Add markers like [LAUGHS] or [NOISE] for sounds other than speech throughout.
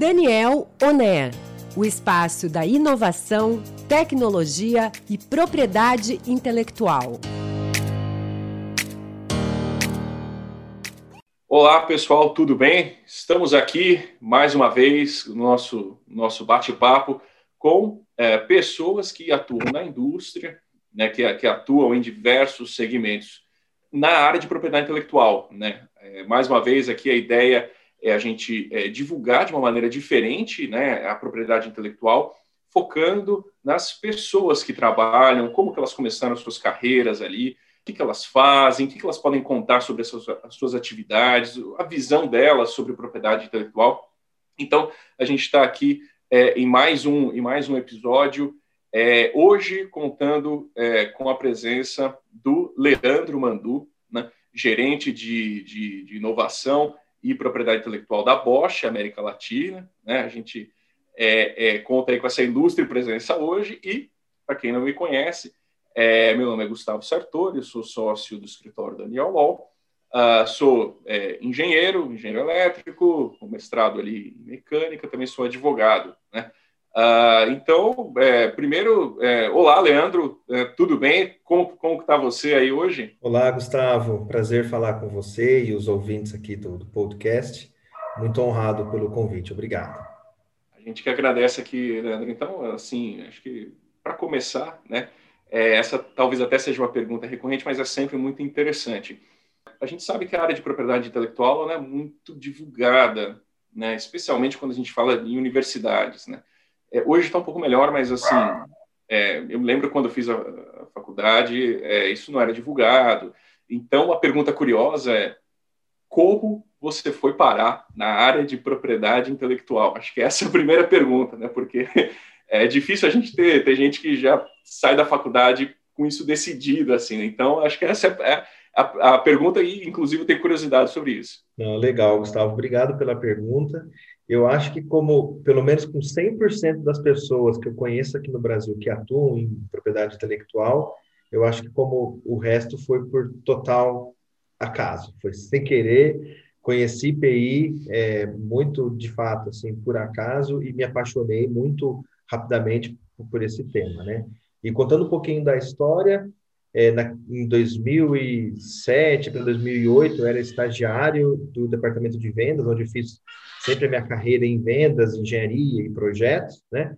Daniel Oner, o espaço da inovação, tecnologia e propriedade intelectual. Olá, pessoal, tudo bem? Estamos aqui mais uma vez no nosso, nosso bate-papo com é, pessoas que atuam na indústria, né, que, que, atuam em diversos segmentos na área de propriedade intelectual. Né? É, mais uma vez, aqui a ideia é a gente é, divulgar de uma maneira diferente né, a propriedade intelectual, focando nas pessoas que trabalham, como que elas começaram as suas carreiras ali, o que, que elas fazem, o que, que elas podem contar sobre as suas, as suas atividades, a visão delas sobre propriedade intelectual. Então, a gente está aqui é, em, mais um, em mais um episódio, é, hoje contando é, com a presença do Leandro Mandu, né, gerente de, de, de inovação e propriedade intelectual da Bosch, América Latina. Né? A gente é, é, conta aí com essa ilustre presença hoje e, para quem não me conhece, é, meu nome é Gustavo Sartori, sou sócio do escritório Daniel Law, uh, sou é, engenheiro, engenheiro elétrico, com mestrado ali em mecânica, também sou advogado, né? Uh, então, é, primeiro, é, olá, Leandro, é, tudo bem? Como, como está você aí hoje? Olá, Gustavo, prazer falar com você e os ouvintes aqui do, do podcast. Muito honrado pelo convite, obrigado. A gente que agradece aqui, Leandro. Então, assim, acho que para começar, né, é, essa talvez até seja uma pergunta recorrente, mas é sempre muito interessante. A gente sabe que a área de propriedade intelectual é muito divulgada, né, especialmente quando a gente fala em universidades, né? É, hoje está um pouco melhor, mas assim, é, eu me lembro quando eu fiz a, a faculdade, é, isso não era divulgado. Então, a pergunta curiosa é como você foi parar na área de propriedade intelectual? Acho que essa é a primeira pergunta, né? Porque [LAUGHS] é difícil a gente ter, ter gente que já sai da faculdade com isso decidido, assim. Né? Então, acho que essa é a, a pergunta e, inclusive, tem curiosidade sobre isso. Não, legal, Gustavo. Obrigado pela pergunta eu acho que como, pelo menos com 100% das pessoas que eu conheço aqui no Brasil que atuam em propriedade intelectual, eu acho que como o resto foi por total acaso, foi sem querer, conheci IPI é, muito, de fato, assim, por acaso e me apaixonei muito rapidamente por, por esse tema, né? E contando um pouquinho da história, é, na, em 2007 para 2008, eu era estagiário do departamento de vendas, onde fiz sempre a minha carreira em vendas, engenharia e projetos, né?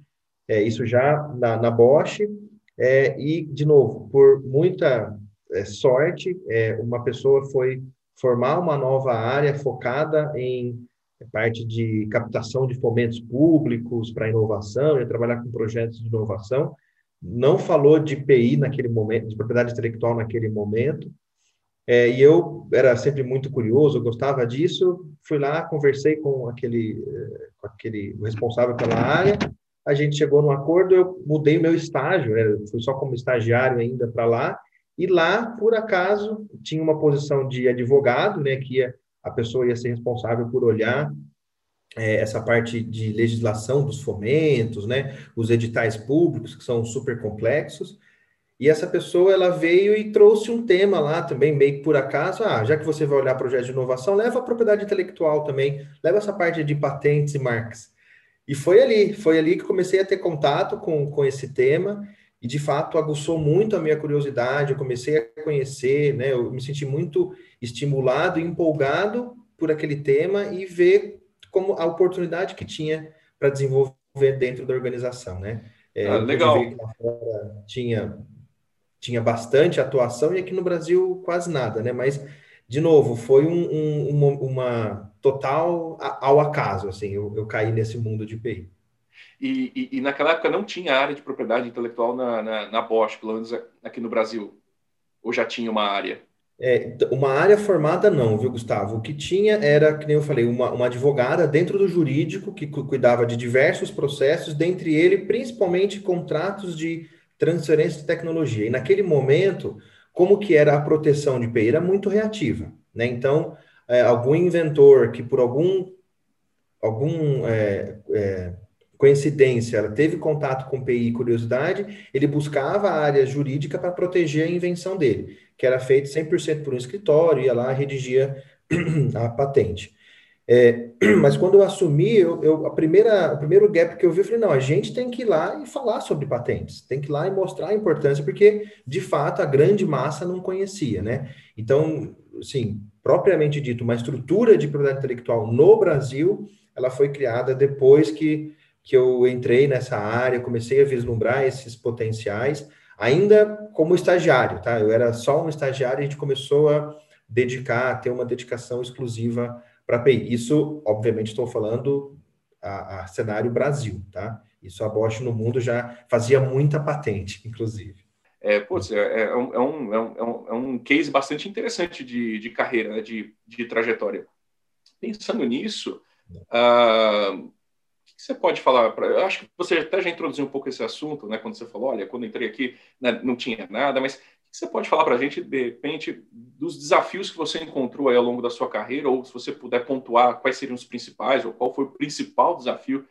É, isso já na, na Bosch. É, e, de novo, por muita é, sorte, é, uma pessoa foi formar uma nova área focada em parte de captação de fomentos públicos para inovação, e trabalhar com projetos de inovação não falou de PI naquele momento, de propriedade intelectual naquele momento, é, e eu era sempre muito curioso, gostava disso, fui lá, conversei com aquele, é, com aquele responsável pela área, a gente chegou num acordo, eu mudei meu estágio, né, fui só como estagiário ainda para lá, e lá, por acaso, tinha uma posição de advogado, né, que ia, a pessoa ia ser responsável por olhar é, essa parte de legislação dos fomentos, né, os editais públicos, que são super complexos, e essa pessoa ela veio e trouxe um tema lá também, meio que por acaso, ah, já que você vai olhar projeto de inovação, leva a propriedade intelectual também, leva essa parte de patentes e marcas. E foi ali, foi ali que comecei a ter contato com, com esse tema, e de fato aguçou muito a minha curiosidade, eu comecei a conhecer, né, eu me senti muito estimulado e empolgado por aquele tema e ver como a oportunidade que tinha para desenvolver dentro da organização, né? É, ah, legal. tinha tinha bastante atuação e aqui no Brasil quase nada, né? Mas de novo foi um, um, uma, uma, total ao acaso, assim. Eu, eu caí nesse mundo de PI. E, e, e, naquela época não tinha área de propriedade intelectual na, na, na Bosch, pelo menos aqui no Brasil. Ou já tinha uma área? É, uma área formada não, viu, Gustavo? O que tinha era, que nem eu falei, uma, uma advogada dentro do jurídico que cuidava de diversos processos, dentre ele, principalmente contratos de transferência de tecnologia. E naquele momento, como que era a proteção de PI? Era muito reativa, né? Então, é, algum inventor que por algum, algum é, é, coincidência, ela teve contato com PI e curiosidade, ele buscava a área jurídica para proteger a invenção dele que era feito 100% por um escritório, ia lá, redigia [CLEARS THROAT] a patente. É, [CLEARS THROAT] mas quando eu assumi, eu, eu, a primeira, o primeiro gap que eu vi, eu falei, não, a gente tem que ir lá e falar sobre patentes, tem que ir lá e mostrar a importância, porque, de fato, a grande massa não conhecia, né? Então, assim, propriamente dito, uma estrutura de propriedade intelectual no Brasil, ela foi criada depois que, que eu entrei nessa área, comecei a vislumbrar esses potenciais, ainda como estagiário, tá? Eu era só um estagiário e a gente começou a dedicar, a ter uma dedicação exclusiva para API. Isso, obviamente, estou falando a, a, cenário Brasil, tá? Isso a Bosch no mundo já fazia muita patente, inclusive. É, putz, é, é, é, um, é, um, é, um, é um case bastante interessante de, de carreira, né? de, de trajetória. Pensando nisso, uh, você pode falar? Pra, eu acho que você até já introduziu um pouco esse assunto, né? Quando você falou, olha, quando entrei aqui né, não tinha nada, mas você pode falar para a gente, de repente, dos desafios que você encontrou ao longo da sua carreira, ou se você puder pontuar quais seriam os principais, ou qual foi o principal desafio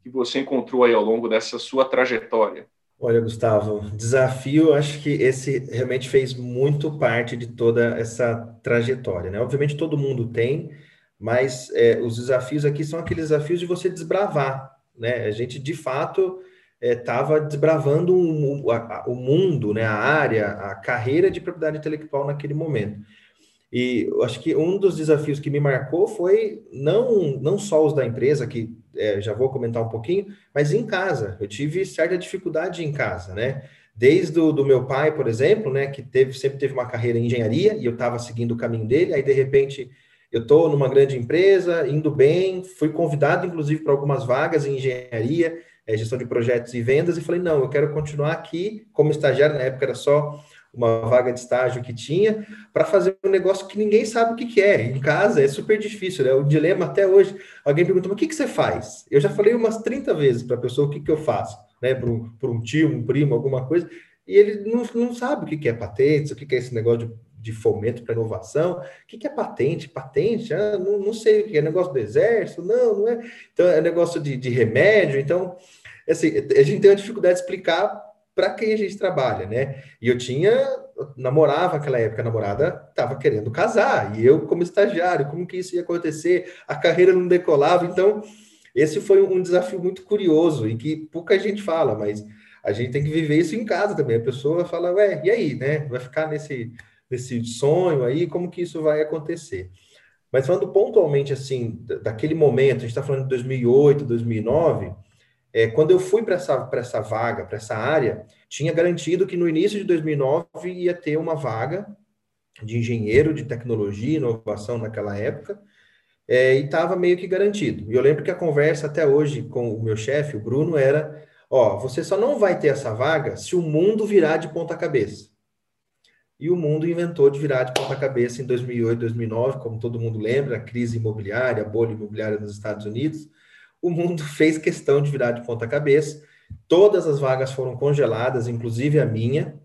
que você encontrou aí ao longo dessa sua trajetória? Olha, Gustavo, desafio, acho que esse realmente fez muito parte de toda essa trajetória, né? Obviamente todo mundo tem, mas é, os desafios aqui são aqueles desafios de você desbravar, né? A gente, de fato, estava é, desbravando um, o mundo, né, a área, a carreira de propriedade intelectual naquele momento. E eu acho que um dos desafios que me marcou foi não, não só os da empresa, que é, já vou comentar um pouquinho, mas em casa. Eu tive certa dificuldade em casa, né? Desde o do meu pai, por exemplo, né, que teve, sempre teve uma carreira em engenharia e eu estava seguindo o caminho dele, aí de repente eu estou numa grande empresa, indo bem, fui convidado inclusive para algumas vagas em engenharia, é, gestão de projetos e vendas, e falei, não, eu quero continuar aqui como estagiário, na época era só uma vaga de estágio que tinha, para fazer um negócio que ninguém sabe o que, que é. Em casa é super difícil, né? O dilema até hoje, alguém perguntou, mas o que, que você faz? Eu já falei umas 30 vezes para a pessoa o que, que eu faço, né? Para um, um tio, um primo, alguma coisa, e ele não, não sabe o que, que é patentes, o que, que é esse negócio de, de fomento para inovação, o que, que é patente? Patente? Ah, não, não sei o que é negócio do exército, não, não é. Então, é negócio de, de remédio, então assim, a gente tem uma dificuldade de explicar para quem a gente trabalha, né? E eu tinha, eu namorava naquela época, a namorada estava querendo casar, e eu, como estagiário, como que isso ia acontecer? A carreira não decolava, então, esse foi um desafio muito curioso e que pouca gente fala, mas a gente tem que viver isso em casa também. A pessoa fala, ué, e aí, né? Vai ficar nesse, nesse sonho aí, como que isso vai acontecer? Mas falando pontualmente, assim, daquele momento, a gente está falando de 2008, 2009 é, quando eu fui para essa, essa vaga, para essa área, tinha garantido que no início de 2009 ia ter uma vaga de engenheiro de tecnologia e inovação naquela época, é, e estava meio que garantido. E eu lembro que a conversa até hoje com o meu chefe, o Bruno, era: ó, você só não vai ter essa vaga se o mundo virar de ponta cabeça. E o mundo inventou de virar de ponta cabeça em 2008, 2009, como todo mundo lembra, a crise imobiliária, a bolha imobiliária nos Estados Unidos o mundo [LAUGHS] fez questão de virar de ponta cabeça. Todas as vagas foram congeladas, inclusive a minha.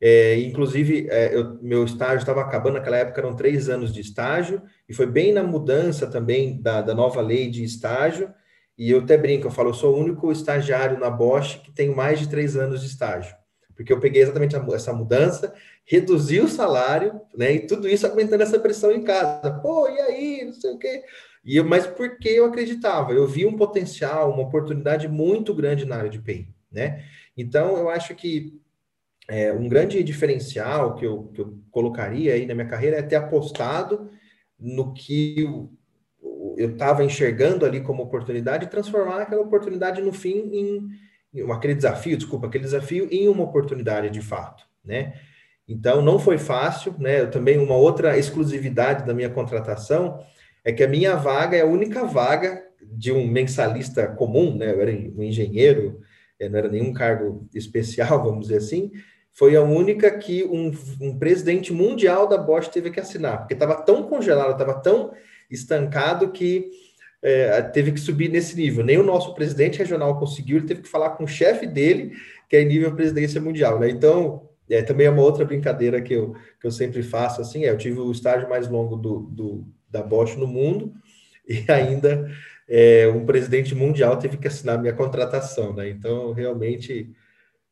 É, inclusive, é, eu, meu estágio estava acabando naquela época, eram três anos de estágio, e foi bem na mudança também da, da nova lei de estágio. E eu até brinco, eu falo, eu sou o único estagiário na Bosch que tem mais de três anos de estágio. Porque eu peguei exatamente essa mudança, reduzi o salário, né? E tudo isso aguentando essa pressão em casa. Pô, e aí? Não sei o quê. E, mas porque eu acreditava, eu vi um potencial, uma oportunidade muito grande na área de PI, né? Então, eu acho que é, um grande diferencial que eu, que eu colocaria aí na minha carreira é ter apostado no que eu estava enxergando ali como oportunidade e transformar aquela oportunidade no fim em aquele desafio, desculpa, aquele desafio em uma oportunidade de fato, né? Então, não foi fácil, né? Eu, também uma outra exclusividade da minha contratação é que a minha vaga é a única vaga de um mensalista comum, né? Eu era um engenheiro, não era nenhum cargo especial, [LAUGHS] vamos dizer assim. Foi a única que um, um presidente mundial da Bosch teve que assinar, porque estava tão congelado, estava tão estancado que é, teve que subir nesse nível. Nem o nosso presidente regional conseguiu, ele teve que falar com o chefe dele, que é nível presidência mundial, né? Então, é, também é uma outra brincadeira que eu, que eu sempre faço, assim, é, eu tive o estágio mais longo do, do da Bosch no mundo e [LAUGHS] ainda é, um presidente mundial teve que assinar minha contratação, né? Então, realmente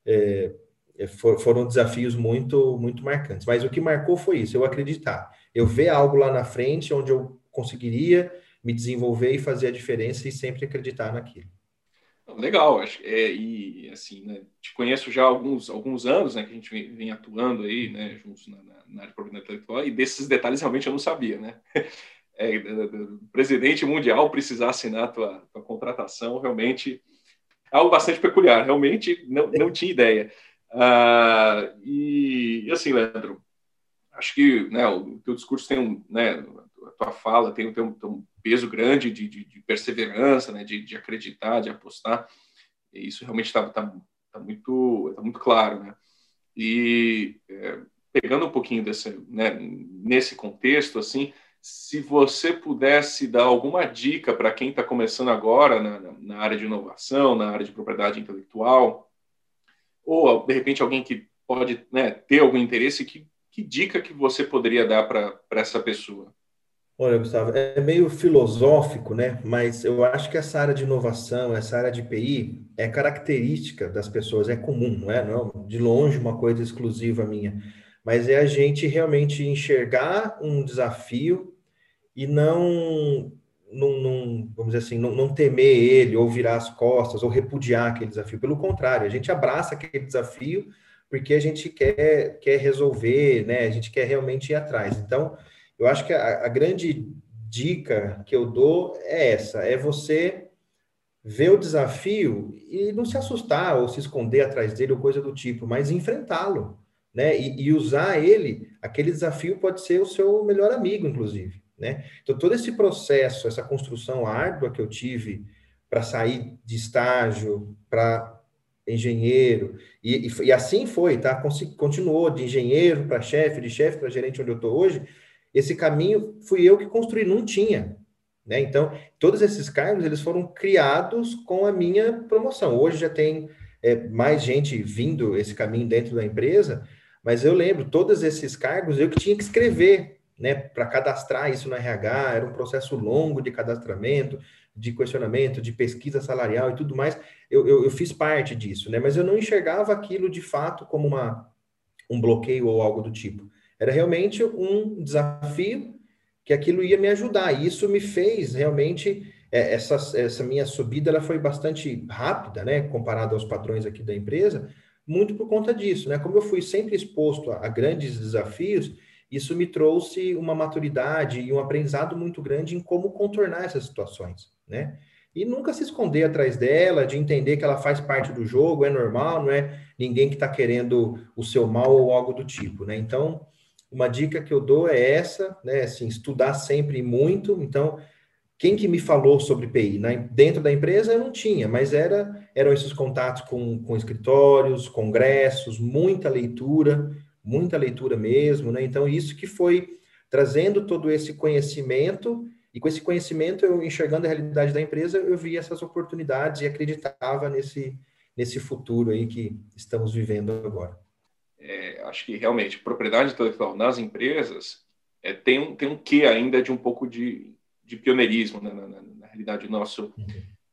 é, é for, foram desafios muito, muito marcantes. Mas o que marcou foi isso, eu acreditar, eu ver algo lá na frente onde eu conseguiria me desenvolver e fazer a diferença e sempre acreditar naquilo. Legal, acho, é, e assim, né, te conheço já há alguns, alguns anos, né, que a gente vem, vem atuando aí, né, juntos na, na, na, área de propriedade intelectual, e desses detalhes realmente eu não sabia, né. [LAUGHS] É, o presidente mundial precisar assinar a tua, tua contratação, realmente é algo bastante peculiar, realmente não, não tinha ideia. Ah, e, assim, Leandro, acho que né, o teu discurso tem um, né, a tua fala tem, tem, um, tem um peso grande de, de, de perseverança, né, de, de, acreditar, de apostar. E isso realmente está tá, tá muito, tá muito claro, né? E é, pegando um pouquinho desse, né, nesse contexto, assim, se você pudesse dar alguma dica para quem está começando agora na, na, área de inovação, na área de propriedade intelectual, ou de repente alguém que pode né, ter algum interesse, que, que dica que você poderia dar para essa pessoa? Olha, Gustavo, é meio filosófico, né? Mas eu acho que essa área de inovação, essa área de PI, é característica das pessoas, é comum, não é? Não é de longe uma coisa exclusiva minha. Mas é a gente realmente enxergar um desafio e não, não, não vamos dizer assim, não, não temer ele, ou virar as costas, ou repudiar aquele desafio. Pelo contrário, a gente abraça aquele desafio porque a gente quer, quer resolver, né? A gente quer realmente ir atrás. Então, eu acho que a, a grande dica que eu dou é essa: é você ver o desafio e não se assustar ou se esconder atrás dele ou coisa do tipo, mas enfrentá-lo, né? E, e, usar ele, aquele desafio pode ser o seu melhor amigo, inclusive, né? Então todo esse processo, essa construção árdua que eu tive para sair de estágio para engenheiro e, e, e, assim foi, tá? Continuou de engenheiro para chefe, de chefe para gerente onde eu estou hoje esse caminho fui eu que construí, não tinha. Né? Então, todos esses cargos eles foram criados com a minha promoção. Hoje já tem é, mais gente vindo esse caminho dentro da empresa, mas eu lembro, todos esses cargos eu que tinha que escrever né, para cadastrar isso no RH, era um processo longo de cadastramento, de questionamento, de pesquisa salarial e tudo mais. Eu, eu, eu fiz parte disso, né? mas eu não enxergava aquilo de fato como uma, um bloqueio ou algo do tipo. Era realmente um desafio que aquilo ia me ajudar. E isso me fez realmente é, essa, essa minha subida ela foi bastante rápida, né, comparado aos padrões aqui da empresa, muito por conta disso, né? Como eu fui sempre exposto a, a grandes desafios, isso me trouxe uma maturidade e um aprendizado muito grande em como contornar essas situações, né? E nunca se esconder atrás dela, de entender que ela faz parte do jogo, é normal, não é ninguém que está querendo o seu mal ou algo do tipo, né? Então, uma dica que eu dou é essa, né? Assim, estudar sempre muito. Então, quem que me falou sobre PI? Dentro da empresa eu não tinha, mas era, eram esses contatos com, com escritórios, congressos, muita leitura, muita leitura mesmo, né? Então, isso que foi trazendo todo esse conhecimento, e com esse conhecimento, eu enxergando a realidade da empresa, eu vi essas oportunidades e acreditava nesse, nesse futuro aí que estamos vivendo agora é, acho que realmente propriedade intelectual nas empresas é, tem, um, tem um quê ainda de um pouco de, de pioneirismo né, na, na, na, realidade do nosso,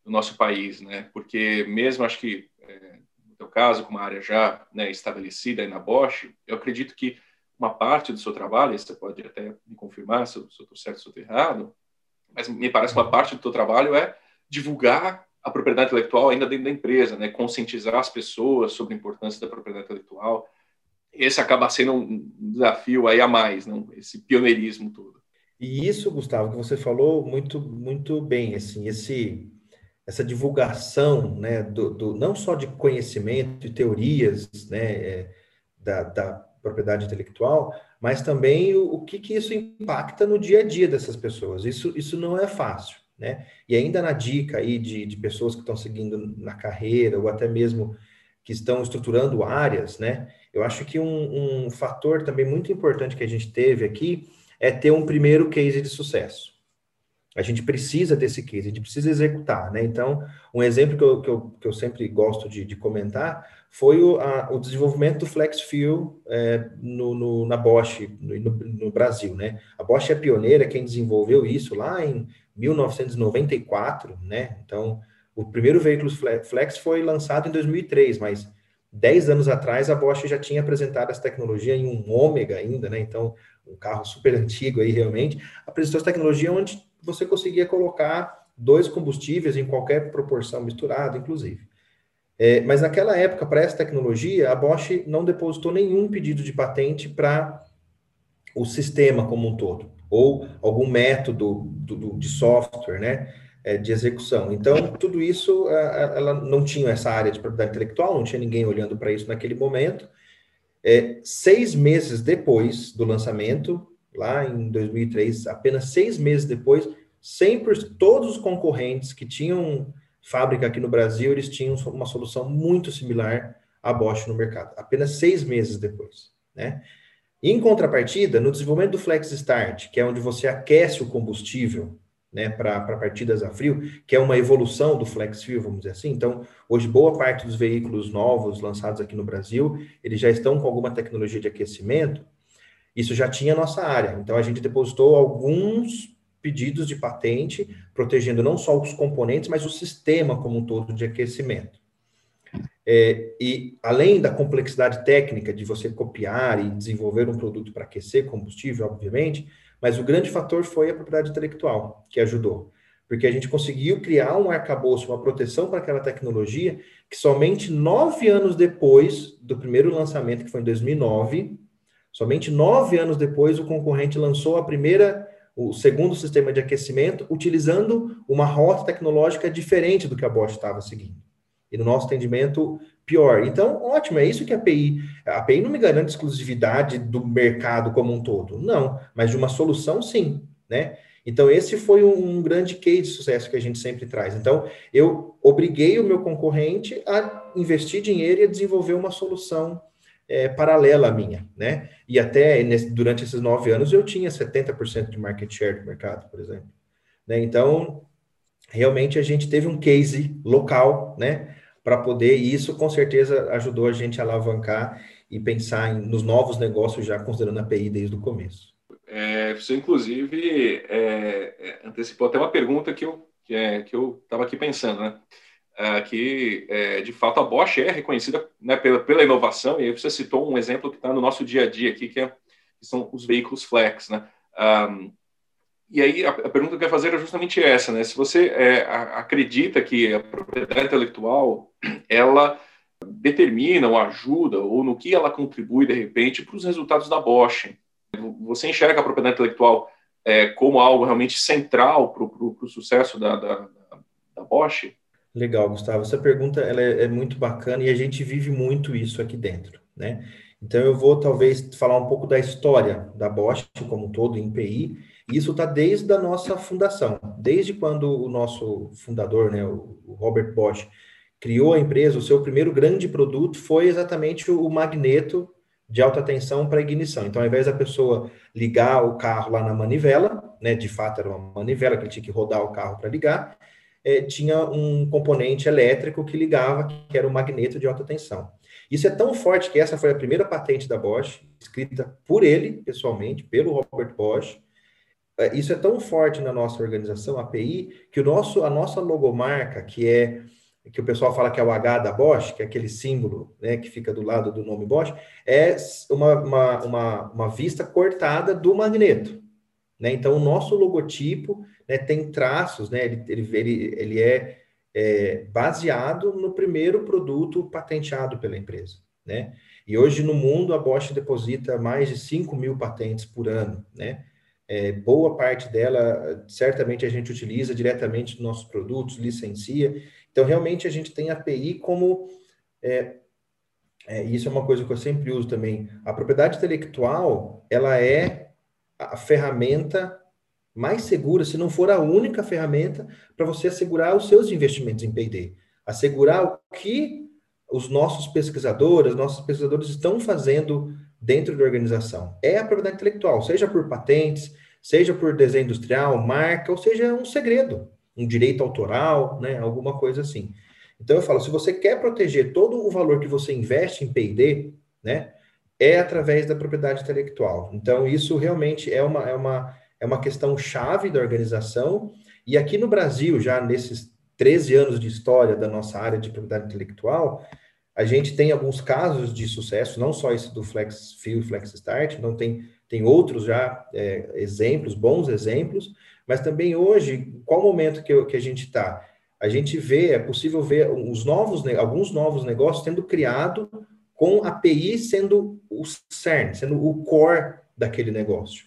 do nosso país, né? Porque mesmo acho que é, no teu caso, com uma área já né, estabelecida aí na Bosch, eu acredito que uma parte do seu trabalho, você pode até me confirmar se eu estou certo ou se eu estou errado, mas me parece que uma parte do teu trabalho é divulgar a propriedade intelectual ainda dentro da empresa, né? conscientizar as pessoas sobre a importância da propriedade intelectual, esse acaba sendo um desafio aí a mais, não? esse pioneirismo todo. E isso, Gustavo, que você falou muito, muito bem, assim, esse, essa divulgação, né, do, do não só de conhecimento e teorias, né, é, da, da propriedade intelectual, mas também o, o que, que isso impacta no dia a dia dessas pessoas. Isso, isso não é fácil, né? E ainda na dica aí de, de pessoas que estão seguindo na carreira ou até mesmo que estão estruturando áreas, né? Eu acho que um, um fator também muito importante que a gente teve aqui é ter um primeiro case de sucesso. A gente precisa desse case, a gente precisa executar, né? Então, um exemplo que eu, que eu, que eu sempre gosto de, de comentar foi o, a, o desenvolvimento do Flex Fuel é, no, no, na Bosch, no, no, Brasil, né? A Bosch é pioneira, quem desenvolveu isso lá em 1994, né? Então, o primeiro veículo Flex foi lançado em 2003, mas 10 anos atrás a Bosch já tinha apresentado essa tecnologia em um Ômega ainda, né? Então, um carro [LAUGHS] super antigo aí realmente, apresentou essa tecnologia onde você conseguia colocar dois combustíveis em qualquer proporção misturada, inclusive. É, mas naquela época, para essa tecnologia, a Bosch não depositou nenhum pedido de patente para o sistema como um todo, ou algum método do, do, de software, né, de execução. Então, tudo isso, ela não tinha essa área de propriedade intelectual, não tinha ninguém olhando para isso naquele momento. É, seis meses depois do lançamento, lá em 2003, apenas seis meses depois, sempre todos os concorrentes que tinham fábrica aqui no Brasil, eles tinham uma solução muito similar à Bosch no mercado, apenas seis meses depois, né? Em contrapartida, no desenvolvimento do Flex Start, que é onde você aquece o combustível né, para partidas a frio, que é uma evolução do Flex Fuel, vamos dizer assim. Então, hoje, boa parte dos veículos novos lançados aqui no Brasil, eles já estão com alguma tecnologia de aquecimento. Isso já tinha nossa área. Então, a gente depositou alguns pedidos de patente, protegendo não só os componentes, mas o sistema como um todo de aquecimento. É, e além da complexidade técnica de você copiar e desenvolver um produto para aquecer combustível, obviamente, mas o grande fator foi a propriedade intelectual que ajudou, porque a gente conseguiu criar um arcabouço, uma proteção para aquela tecnologia que somente nove anos depois do primeiro lançamento, que foi em 2009, somente nove anos depois o concorrente lançou a primeira o segundo sistema de aquecimento, utilizando uma rota tecnológica diferente do que a Bosch estava seguindo. E no nosso entendimento, pior. Então, ótimo, é isso que a API. A API não me garante exclusividade do mercado como um todo. Não, mas de uma solução, sim. Né? Então, esse foi um, um grande case de sucesso que a gente sempre traz. Então, eu obriguei o meu concorrente a investir dinheiro e a desenvolver uma solução é, paralela à minha, né? E até nesse, durante esses nove anos eu tinha 70% de market share do mercado, por exemplo. Né? Então, realmente a gente teve um case local, né? Para poder, e isso com certeza ajudou a gente a alavancar e pensar em, nos novos negócios já considerando a API desde o começo. É, você, inclusive, é, é, antecipou até uma pergunta que eu que, é, eu estava aqui pensando, né? uh, que, é, de fato, a Bosch é reconhecida né, pela, pela inovação, e aí você citou um exemplo que está no nosso dia a dia aqui, que, é, que são os veículos flex, né? Um, e aí a, a, pergunta que eu quero fazer é justamente essa, né? Se você é, a, acredita que a propriedade intelectual, ela determina ou ajuda, ou no que ela contribui, de repente, para os resultados da Bosch. Você enxerga a propriedade intelectual é, como algo realmente central para o sucesso da, da, da Bosch? Legal, Gustavo. Essa pergunta ela é, é, muito bacana e a gente vive muito isso aqui dentro, né? Então eu vou talvez falar um pouco da história da Bosch como um todo em PI. Isso está desde a nossa fundação, desde quando o nosso fundador, né, o Robert Bosch, criou a empresa. O seu primeiro grande produto foi exatamente o magneto de alta tensão para ignição. Então, ao invés da pessoa ligar o carro lá na manivela, né, de fato era uma manivela que ele tinha que rodar o carro para ligar, é, tinha um componente elétrico que ligava, que era o magneto de alta tensão. Isso é tão forte que essa foi a primeira patente da Bosch, escrita por ele, pessoalmente, pelo Robert Bosch. É, isso é tão forte na nossa organização, API, que o nosso, a nossa logomarca, que é que o pessoal fala que é o H da Bosch, que é aquele símbolo né, que fica do lado do nome Bosch, é uma, uma, uma, uma vista cortada do magneto. Né? Então, o nosso logotipo né, tem traços, né, ele, ele, ele, é, é, baseado no primeiro produto patenteado pela empresa. Né? E hoje no mundo a Bosch deposita mais de 5 mil patentes por ano. Né? É, boa parte dela, certamente, a gente utiliza diretamente nos nossos produtos, licencia. Então, realmente, a gente tem API como. É, é, isso é uma coisa que eu sempre uso também. A propriedade intelectual, ela é a ferramenta mais segura, se não for a única ferramenta, para você assegurar os seus investimentos em P&D. Assegurar o que os nossos pesquisadores, nossos pesquisadores estão fazendo dentro da organização. É a propriedade intelectual, seja por patentes, seja por desenho industrial, marca, ou seja um segredo, um direito autoral, né, alguma coisa assim. Então eu falo, se você quer proteger todo o valor que você investe em P&D, né, é através da propriedade intelectual. Então, isso realmente é uma, é uma, é uma questão chave da organização. E aqui no Brasil, já nesses 13 anos de história da nossa área de propriedade intelectual, a gente tem alguns casos de sucesso, não só esse do Flex Fill e Flex Start, não tem tem outros já é, exemplos, bons exemplos, mas também hoje, qual momento que, que a gente está? A gente vê, é possível ver os novos, alguns novos negócios sendo criado com a API sendo o CERN, sendo o core daquele negócio.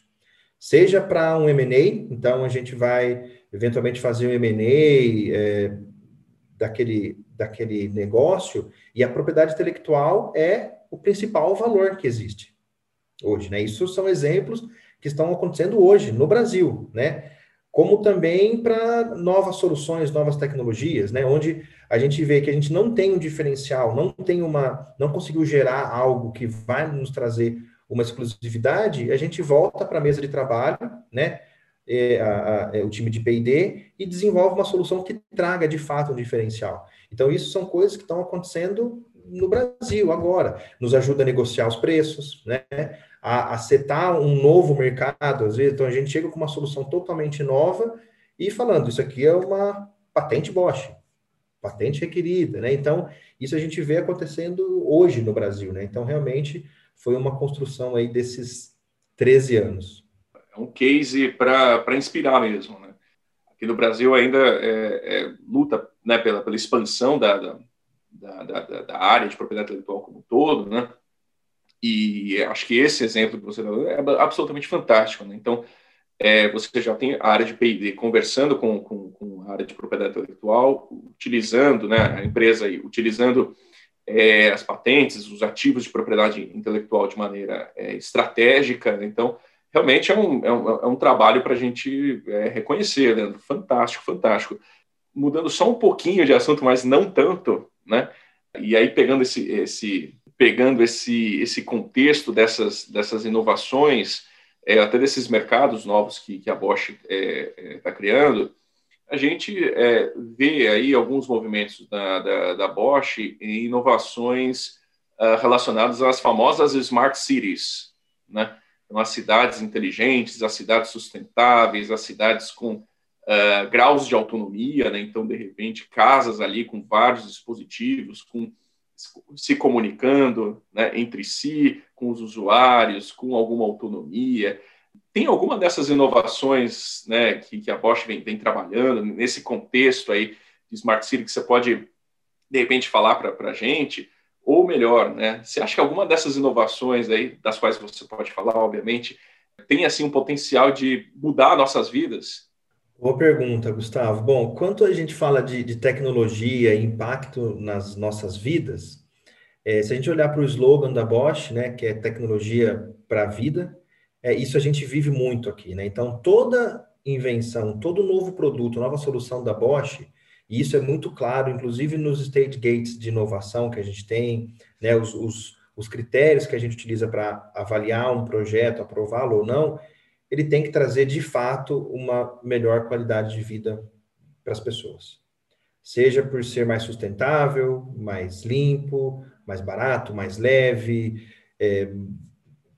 Seja para um M&A, então a gente vai eventualmente fazer um M&A é, daquele, daquele negócio, e a propriedade intelectual é o principal valor que existe hoje, né? Isso são exemplos que estão acontecendo hoje no Brasil, né? Como também para novas soluções, novas tecnologias, né? Onde a gente vê que a gente não tem um diferencial, não tem uma, não conseguiu gerar algo que vai nos trazer uma exclusividade, a gente volta para a mesa de trabalho, né? É, a, a, é, o time de P&D e desenvolve uma solução que traga de fato um diferencial. Então, isso são coisas que estão acontecendo no Brasil agora. Nos ajuda a negociar os preços, né? a, a setar um novo mercado, às vezes. Então, a gente chega com uma solução totalmente nova e falando, isso aqui é uma patente Bosch, patente requerida, né? Então, isso a gente vê acontecendo hoje no Brasil, né? Então, realmente, foi uma construção aí desses 13 anos. Um case para inspirar mesmo, né? Aqui no Brasil ainda é, é, luta né, pela, pela expansão da, da, da, da, área de propriedade intelectual como um todo, né? E acho que esse exemplo que você deu é absolutamente fantástico. Né? Então, é, você já tem a área de P&D conversando com, com, com, a área de propriedade intelectual, utilizando, né, a empresa aí, utilizando é, as patentes, os ativos de propriedade intelectual de maneira é, estratégica. Né? Então, realmente é um, é um, é um trabalho para a gente é, reconhecer, Leandro. Fantástico, fantástico. Mudando só um pouquinho de assunto, mas não tanto, né? E aí, pegando esse, esse, pegando esse, esse contexto dessas, dessas inovações, é, até desses mercados novos que, que a Bosch está é, é, criando, a gente é, vê aí alguns movimentos da, da, da Bosch em inovações uh, relacionadas às famosas smart cities, né? Então, as cidades inteligentes, as cidades sustentáveis, as cidades com uh, graus de autonomia, né? Então, de repente, casas ali com vários dispositivos, com se comunicando né, entre si, com os usuários, com alguma autonomia. Tem alguma dessas inovações né, que, que a Bosch vem, vem, trabalhando nesse contexto aí de Smart City que você pode, de repente, falar para a gente? Ou melhor, né, você acha que alguma dessas inovações aí, das quais você pode falar, obviamente, tem assim um potencial de mudar nossas vidas? Boa pergunta, Gustavo. Bom, quanto a gente fala de, de tecnologia e impacto nas nossas vidas, é, se a gente olhar para o slogan da Bosch, né, que é tecnologia para a vida, é, isso a gente vive muito aqui, né? Então, toda invenção, todo novo produto, nova solução da Bosch, e isso é muito claro, inclusive nos stage gates de inovação que a gente tem, né, os, os, os critérios que a gente utiliza para avaliar um projeto, aprová-lo ou não, ele tem que trazer de fato uma melhor qualidade de vida para as pessoas. Seja por ser mais sustentável, mais limpo, mais barato, mais leve, é,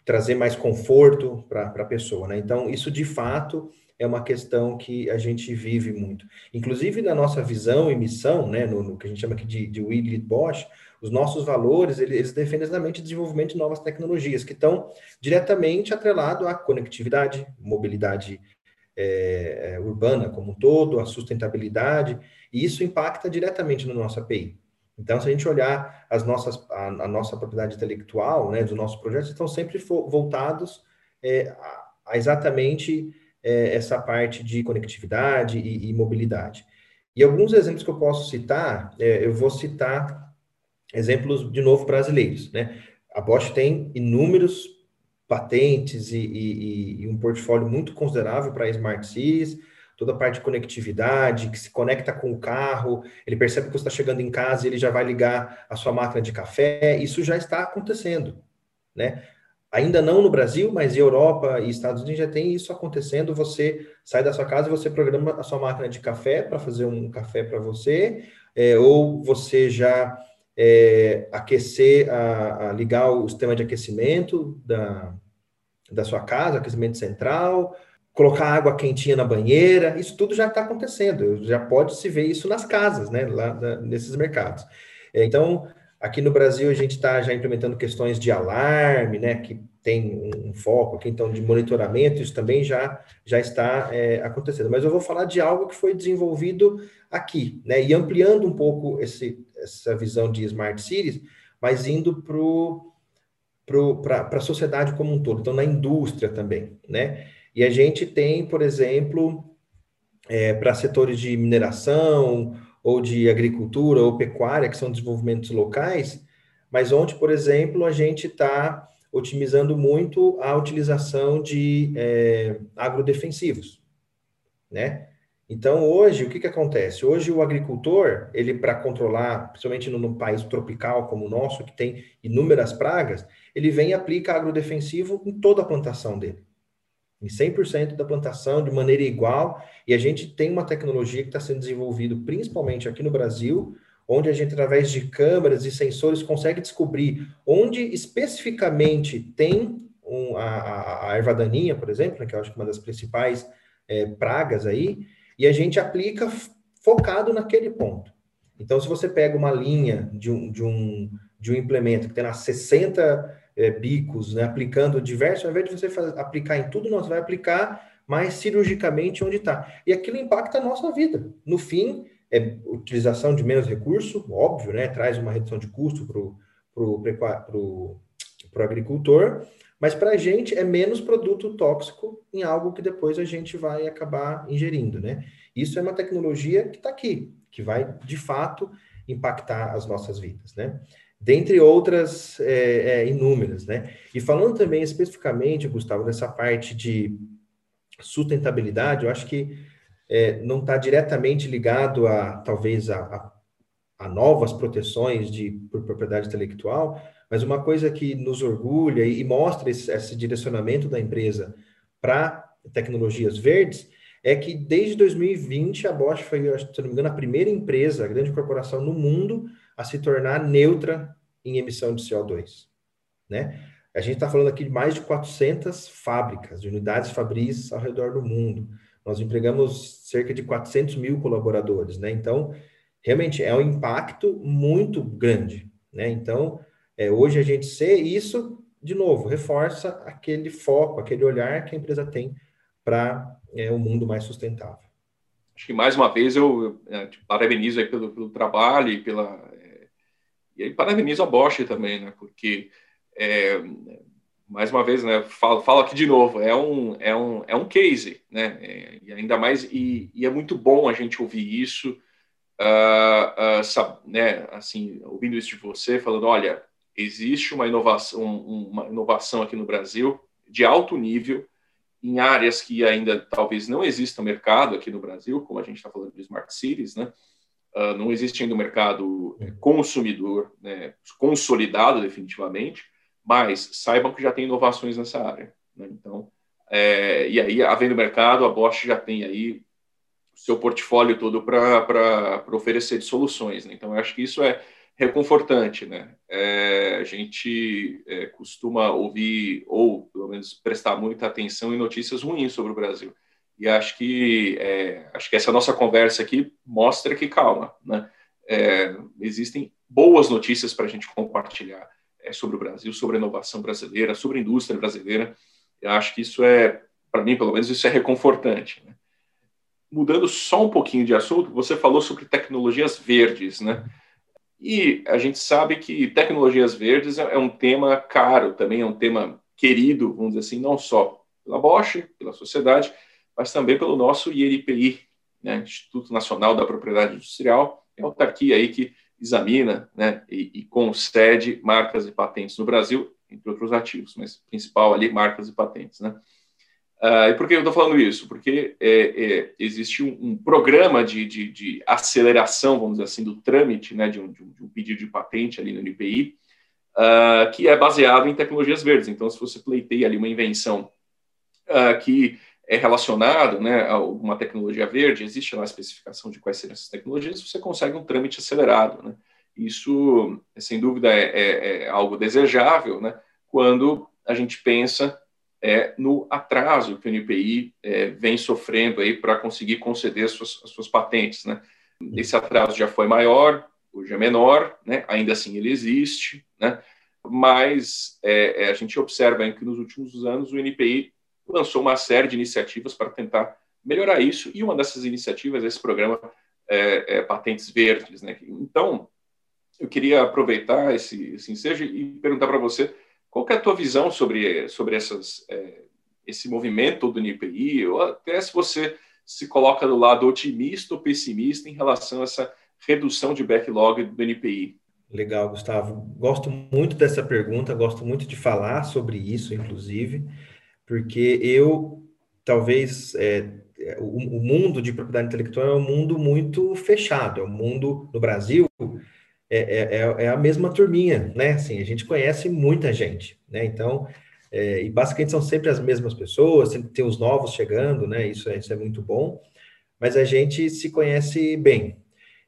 trazer mais conforto para a pessoa. Né? Então, isso de fato é uma questão que a gente vive muito. Inclusive, na nossa visão e missão, né, no, no que a gente chama aqui de, de We Lead Bosch, os nossos valores, eles defendem exatamente o desenvolvimento de novas tecnologias, que estão diretamente atrelados à conectividade, mobilidade é, é, urbana como um todo, a sustentabilidade, e isso impacta diretamente no nosso API. Então, se a gente olhar as nossas, a, a nossa propriedade intelectual, né, dos nossos projetos, estão sempre voltados é, a, a, exatamente é, essa parte de conectividade e, e, mobilidade. E alguns exemplos que eu posso citar, é, eu vou citar exemplos, de novo, brasileiros. Né? A Bosch tem inúmeros patentes e, e, e um portfólio muito considerável para Smart Cities, toda a parte de conectividade, que se conecta com o carro, ele percebe que você está chegando em casa e ele já vai ligar a sua máquina de café, isso já está acontecendo, né? Ainda não no Brasil, mas Europa e Estados Unidos já tem isso acontecendo. Você sai da sua casa e você programa a sua máquina de café para fazer um café para você, é, ou você já é, aquecer, a, a, ligar o sistema de aquecimento da, da sua casa, aquecimento central, colocar água quentinha na banheira, isso tudo já está acontecendo, já pode se ver isso nas casas, né, lá nesses mercados. É, então, aqui no Brasil a gente está já implementando questões de alarme, né, que tem um foco aqui, então, de monitoramento, isso também já, já está é, acontecendo. Mas eu vou falar de algo que foi desenvolvido aqui, né? E ampliando um pouco esse, essa visão de Smart Cities, mas indo para a sociedade como um todo, então na indústria também, né? E a gente tem, por exemplo, é, para setores de mineração, ou de agricultura, ou pecuária, que são desenvolvimentos locais, mas onde, por exemplo, a gente está otimizando muito a utilização de é, agrodefensivos, né? Então, hoje, o que, que acontece? Hoje, o agricultor, ele, para controlar, principalmente num país tropical como o nosso, que tem inúmeras pragas, ele vem e aplica agrodefensivo em toda a plantação dele. Em 100% da plantação, de maneira igual. E a gente tem uma tecnologia que está sendo desenvolvida, principalmente aqui no Brasil, onde a gente, através de câmeras e sensores, consegue descobrir onde especificamente tem um, a, a, erva daninha, por exemplo, né, que eu acho que é uma das principais é, pragas aí, e a gente aplica focado naquele ponto. Então, se você pega uma linha de um, de um, de um implemento que tem lá 60 é, bicos, né, aplicando diversos, ao invés de você fazer, aplicar em tudo, nós vai aplicar mais cirurgicamente onde está. E aquilo impacta a nossa vida. No fim, é utilização de menos recurso, óbvio, né, traz uma redução de custo para o agricultor, mas para a gente é menos produto tóxico em algo que depois a gente vai acabar ingerindo, né? Isso é uma tecnologia que está aqui, que vai de fato impactar as nossas vidas, né? Dentre outras é, é, inúmeras, né? E falando também especificamente, Gustavo, dessa parte de sustentabilidade, eu acho que é, não está diretamente ligado a talvez a, a, a novas proteções de por propriedade intelectual, mas uma coisa que nos orgulha e mostra esse, esse direcionamento da empresa para tecnologias verdes é que desde 2020 a Bosch foi, se não me engano, a primeira empresa, a grande corporação no mundo a se tornar neutra em emissão de CO2, né? A gente está falando aqui de mais de 400 fábricas, de unidades fabris ao redor do mundo. Nós empregamos cerca de 400 mil colaboradores, né? Então, realmente é um impacto muito grande, né? Então, é, hoje a gente ser isso, de novo, reforça aquele foco, aquele olhar que a empresa tem para é, um mundo mais sustentável. Acho que mais uma vez eu, eu é, te parabenizo aí pelo, pelo trabalho e pela e aí parabenizo a Bosch também, né? Porque é, mais uma vez, né? Falo, falo aqui de novo, é um é um é um case, né? É, e ainda mais e, e, é muito bom a gente ouvir isso, uh, uh, né? Assim, ouvindo isso de você, falando, olha, existe uma inovação, uma inovação aqui no Brasil de alto nível em áreas que ainda talvez não exista mercado aqui no Brasil, como a gente está falando de smart cities, né? Uh, não existe ainda um mercado consumidor né, consolidado definitivamente, mas saibam que já tem inovações nessa área. Né? Então, é, e aí, havendo mercado, a Bosch já tem aí o seu portfólio todo para oferecer de soluções. Né? Então, eu acho que isso é, reconfortante, né? É, a gente é, costuma ouvir ou pelo menos prestar muita atenção em notícias ruins sobre o Brasil. E acho que é, acho que essa nossa conversa aqui mostra que calma, né? É, existem boas notícias para a gente compartilhar é, sobre o Brasil, sobre a inovação brasileira, sobre a indústria brasileira. Eu acho que isso é, para mim, pelo menos, isso é reconfortante. Né? Mudando só um pouquinho de assunto, você falou sobre tecnologias verdes, né? E a gente sabe que tecnologias verdes é, é um tema caro, também é um tema querido, vamos dizer assim, não só pela Bosch, pela sociedade, mas também pelo nosso INPI, né, Instituto Nacional da Propriedade Industrial, é a autarquia aí que examina né, e, e concede marcas e patentes no Brasil, entre outros ativos, mas principal ali, marcas e patentes, né? Uh, e por que eu estou falando isso? Porque é, é, existe um, um programa de, de, de, aceleração, vamos dizer assim, do trâmite né, de, um, de um pedido de patente ali no NPI, uh, ah, que é baseado em tecnologias verdes. Então, se você pleiteia ali uma invenção uh, que é relacionada né, a uma tecnologia verde, existe lá a especificação de quais seriam essas tecnologias, você consegue um trâmite acelerado. Né? Isso, sem dúvida, é, é, é algo desejável né, quando a gente pensa é, no atraso que o NPI é, vem sofrendo para conseguir conceder as suas, as suas, patentes, né? Esse atraso já foi maior, hoje é menor, né? Ainda assim ele existe, né? mas é, é, a gente observa que nos últimos anos o NPI lançou uma série de iniciativas para tentar melhorar isso, e uma dessas iniciativas é esse programa é, é, Patentes Verdes. Né? Então, eu queria aproveitar esse, ensejo e perguntar para você qual é a tua visão sobre, sobre essas, é, esse movimento do NPI, ou até se você se coloca do lado otimista ou pessimista em relação a essa redução de backlog do NPI. Legal, Gustavo. Gosto muito dessa pergunta, gosto muito de falar sobre isso, inclusive, porque eu talvez é, o, o, mundo de propriedade intelectual é um mundo muito fechado, é um mundo no Brasil é, é, é, é a mesma turminha, né? Assim, a gente conhece muita gente, né? Então, é, e basicamente são sempre as mesmas pessoas, sempre tem os novos chegando, né? Isso, é, isso é muito bom, mas a gente se conhece bem.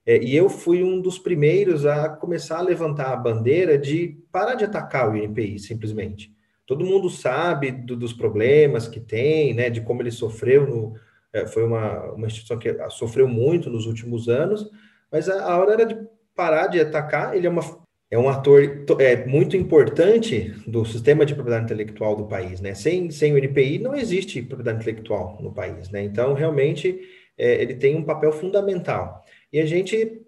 É, e eu fui um dos primeiros a começar a levantar a bandeira de parar de atacar o INPI, simplesmente. Todo mundo sabe do, dos problemas que tem, né? De como ele sofreu no, é, foi uma, uma instituição que sofreu muito nos últimos anos, mas a, a hora era de parar de atacar. Ele é, uma, é um ator é, muito importante do sistema de propriedade intelectual do país. Né? Sem, sem o NPI não existe propriedade intelectual no país. Né? Então, realmente, é, ele tem um papel fundamental. E a gente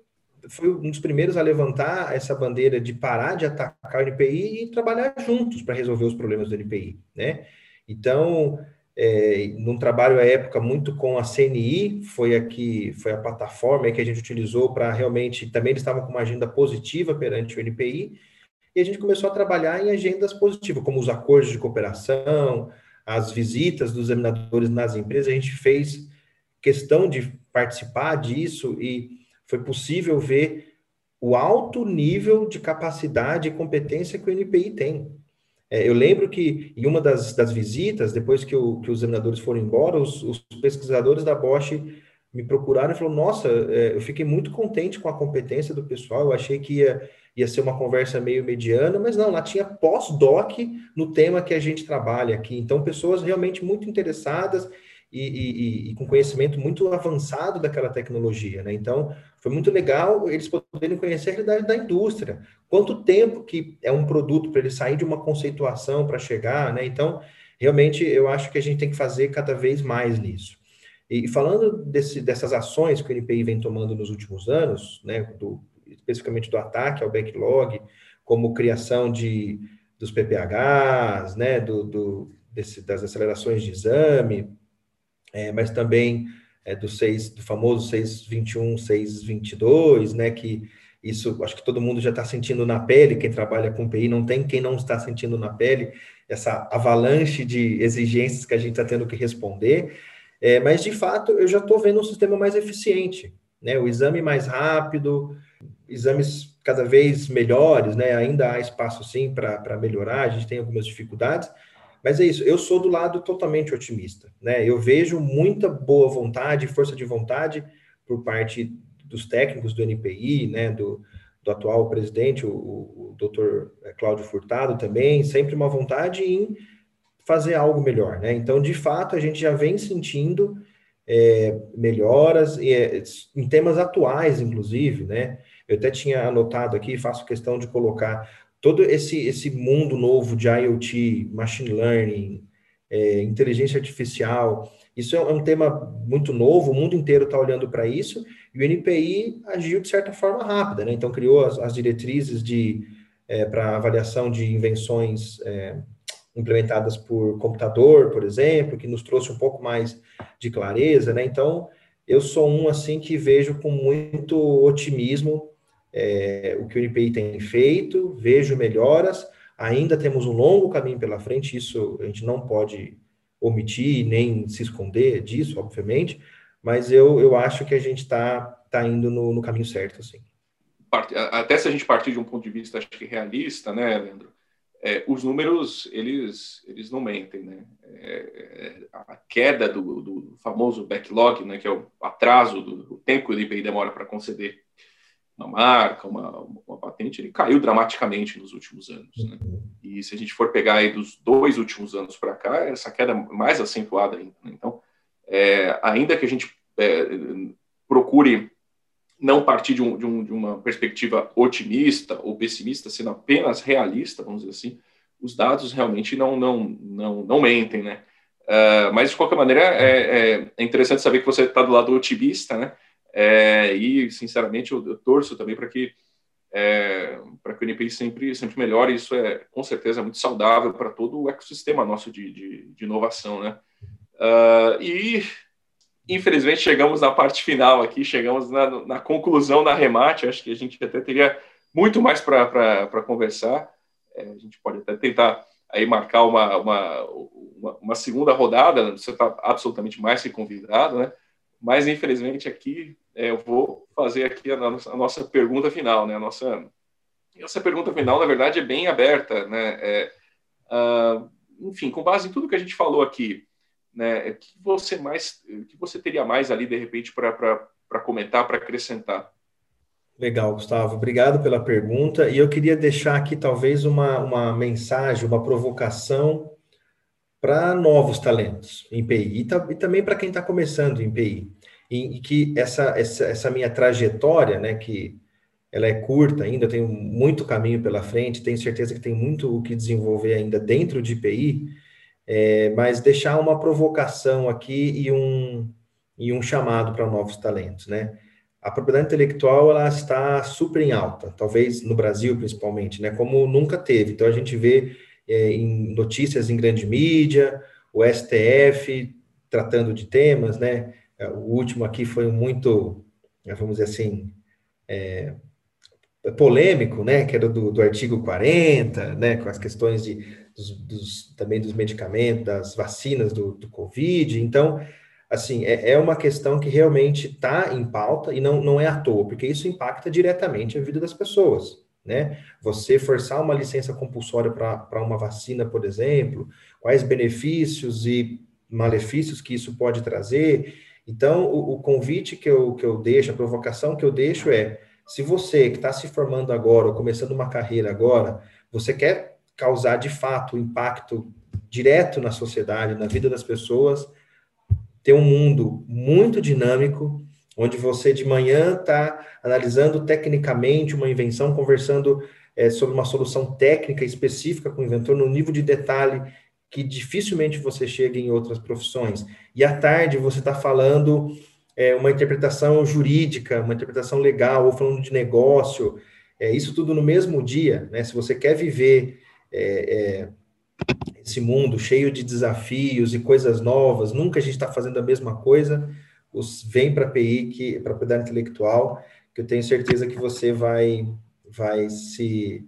foi um dos primeiros a levantar essa bandeira de parar de atacar o NPI e trabalhar juntos para resolver os problemas do NPI. Né? Então, é, num trabalho à época muito com a CNI, foi aqui, foi a plataforma que a gente utilizou para realmente, também eles estavam com uma agenda positiva perante o NPI, e a gente começou a trabalhar em agendas positivas, como os acordos de cooperação, as visitas dos examinadores nas empresas, a gente fez questão de participar disso e foi possível ver o alto nível de capacidade e competência que o NPI tem. É, eu lembro que em uma das, das visitas, depois que, o, que, os examinadores foram embora, os, os, pesquisadores da Bosch me procuraram e falaram: Nossa, é, eu fiquei muito contente com a competência do pessoal, eu achei que ia, ia ser uma conversa meio mediana, mas não, lá tinha pós-doc no tema que a gente trabalha aqui. Então, pessoas realmente muito interessadas e, e, e, com conhecimento muito avançado daquela tecnologia, né? Então, foi muito legal eles poderem conhecer a realidade da indústria. Quanto tempo que é um produto para ele sair de uma conceituação para chegar, né? Então, realmente, eu acho que a gente tem que fazer cada vez mais nisso. E falando desse, dessas ações que o NPI vem tomando nos últimos anos, né, do, especificamente do ataque ao backlog, como criação de, dos PPHs, né, do, do desse, das acelerações de exame, é, mas também é, do, 6, do famoso 621, 622, né, que isso acho que todo mundo já está sentindo na pele, quem trabalha com PI, não tem quem não está sentindo na pele essa avalanche de exigências que a gente está tendo que responder, é, mas de fato eu já estou vendo um sistema mais eficiente, né, o exame mais rápido, exames cada vez melhores, né, ainda há espaço sim para melhorar, a gente tem algumas dificuldades, mas é isso, eu sou do lado totalmente otimista, né? Eu vejo muita boa vontade, força de vontade por parte dos técnicos do NPI, né, do, do atual presidente, o, o doutor é, Cláudio Furtado também, sempre uma vontade em fazer algo melhor, né? Então, de fato, a gente já vem sentindo é, melhoras é, em temas atuais, inclusive, né? Eu até tinha anotado aqui, faço questão de colocar todo esse, esse mundo novo de IoT, machine learning, é, inteligência artificial, isso é, é um tema muito novo, o mundo inteiro está olhando para isso, e o NPI agiu de certa forma rápida, né? Então criou as, as diretrizes de é, para avaliação de invenções é, implementadas por computador, por exemplo, que nos trouxe um pouco mais de clareza, né? Então eu sou um assim que vejo com muito otimismo é, o que o NPI tem feito, vejo melhoras, ainda temos um longo caminho pela frente, isso a gente não pode omitir nem se esconder disso, obviamente, mas eu, eu acho que a gente está tá indo no, no, caminho certo, assim. Até se a gente partir de um ponto de vista, acho que realista, né, Leandro? É, os números, eles, eles não mentem, né? É, é a queda do, do, famoso backlog, né, que é o atraso do, do tempo que o IPI demora para conceder uma marca, uma, uma patente, ele caiu dramaticamente nos últimos anos. Né? E se a gente for pegar aí dos dois últimos anos para cá, essa queda é mais acentuada ainda. Né? Então, é, ainda que a gente é, procure não partir de, um, de, um, de, uma perspectiva otimista ou pessimista, sendo apenas realista, vamos dizer assim, os dados realmente não, não, não, não mentem, né? Uh, mas, de qualquer maneira, é, é, é interessante saber que você está do lado otimista, né? É, e, sinceramente, eu, eu torço também para que é, para que o NPI sempre, sempre melhore. Isso é, com certeza, muito saudável para todo o ecossistema nosso de, de, de inovação, né? Uh, e, infelizmente, chegamos na parte final aqui, chegamos na, na conclusão da remate. Acho que a gente até teria muito mais para conversar. É, a gente pode até tentar aí marcar uma, uma, uma, uma segunda rodada, você está absolutamente mais que convidado, né? Mas, infelizmente, aqui é, eu vou fazer aqui a, a, nossa pergunta final, né? A nossa, essa pergunta final, na verdade, é bem aberta, né? É, uh, enfim, com base em tudo que a gente falou aqui, né? O que você mais, que você teria mais ali de repente para comentar, para acrescentar? Legal, Gustavo. Obrigado pela pergunta. E eu queria deixar aqui talvez uma, uma mensagem, uma provocação para novos talentos em PI e, e também para quem está começando em PI. E, e que essa, essa, essa, minha trajetória, né, que ela é curta ainda, eu tenho muito caminho pela frente, tenho certeza que tem muito o que desenvolver ainda dentro de PI, é, mas deixar uma provocação aqui e um, e um chamado para novos talentos, né? A propriedade intelectual ela está super em alta, talvez no Brasil principalmente, né? Como nunca teve. Então a gente vê é, em notícias em grande mídia, o STF tratando de temas, né? É, o último aqui foi muito, vamos dizer assim, é, polêmico, né? Que era do, do artigo 40, né? Com as questões de dos, dos, também dos medicamentos, das vacinas do, do Covid. Então, assim, é, é uma questão que realmente está em pauta e não, não é à toa, porque isso impacta diretamente a vida das pessoas. Né? Você forçar uma licença compulsória para uma vacina, por exemplo, quais benefícios e malefícios que isso pode trazer. Então, o, o convite que eu, que eu deixo, a provocação que eu deixo é: se você que está se formando agora, ou começando uma carreira agora, você quer causar de fato impacto direto na sociedade, na vida das pessoas, ter um mundo muito dinâmico, onde você de manhã está analisando tecnicamente uma invenção, conversando é, sobre uma solução técnica específica com o inventor, no nível de detalhe que dificilmente você chega em outras profissões. E à tarde você está falando é, uma interpretação jurídica, uma interpretação legal, ou falando de negócio, é, isso tudo no mesmo dia, né? Se você quer viver é, é, esse mundo cheio de desafios e coisas novas, nunca a gente está fazendo a mesma coisa, os, vem para a PI, que, propriedade intelectual, que eu tenho certeza que você vai, vai se,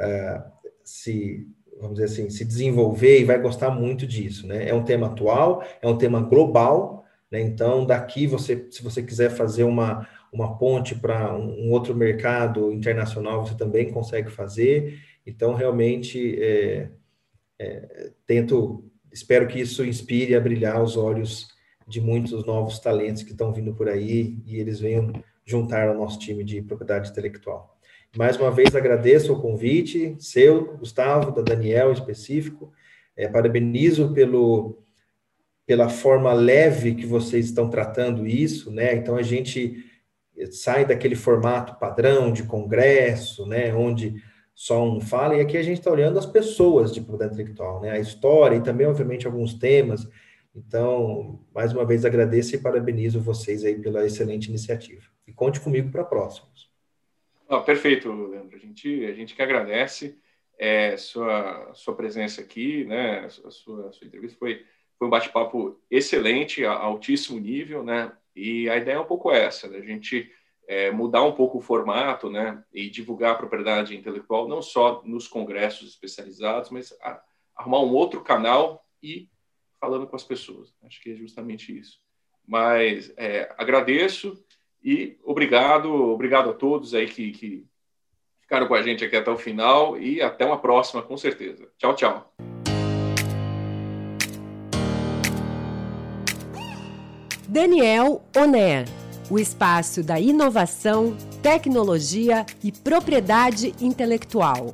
uh, se, vamos dizer assim, se desenvolver e vai gostar muito disso, né? É um tema atual, é um tema global, né? Então, daqui, você, se você quiser fazer uma, uma ponte para um, um outro mercado internacional, você também consegue fazer. Então, realmente, é, é, tento, espero que isso inspire a brilhar os olhos de muitos novos talentos que estão vindo por aí e eles venham juntar ao nosso time de propriedade intelectual. Mais uma vez, agradeço o convite, seu, Gustavo, da Daniel específico. É, parabenizo pelo, pela forma leve que vocês estão tratando isso, né? Então, a gente sai daquele formato padrão de congresso, né? Onde só um fala, e aqui a gente está olhando as pessoas de propriedade intelectual, né? a história e também, obviamente, alguns temas. Então, mais uma vez, agradeço e parabenizo vocês aí pela excelente iniciativa. E conte comigo para próximos. Perfeito, Leandro. A gente, a gente que agradece é, sua, sua presença aqui, né? A sua, a sua entrevista foi, foi um bate-papo excelente, a altíssimo nível, né? E a ideia é um pouco essa? A gente é, mudar um pouco o formato, né, e divulgar a propriedade intelectual não só nos congressos especializados, mas a, arrumar um outro canal e falando com as pessoas. Acho que é justamente isso. Mas é, agradeço e obrigado, obrigado a todos aí que, que ficaram com a gente aqui até o final e até uma próxima, com certeza. Tchau, tchau. Daniel Oner o espaço da inovação, tecnologia e propriedade intelectual.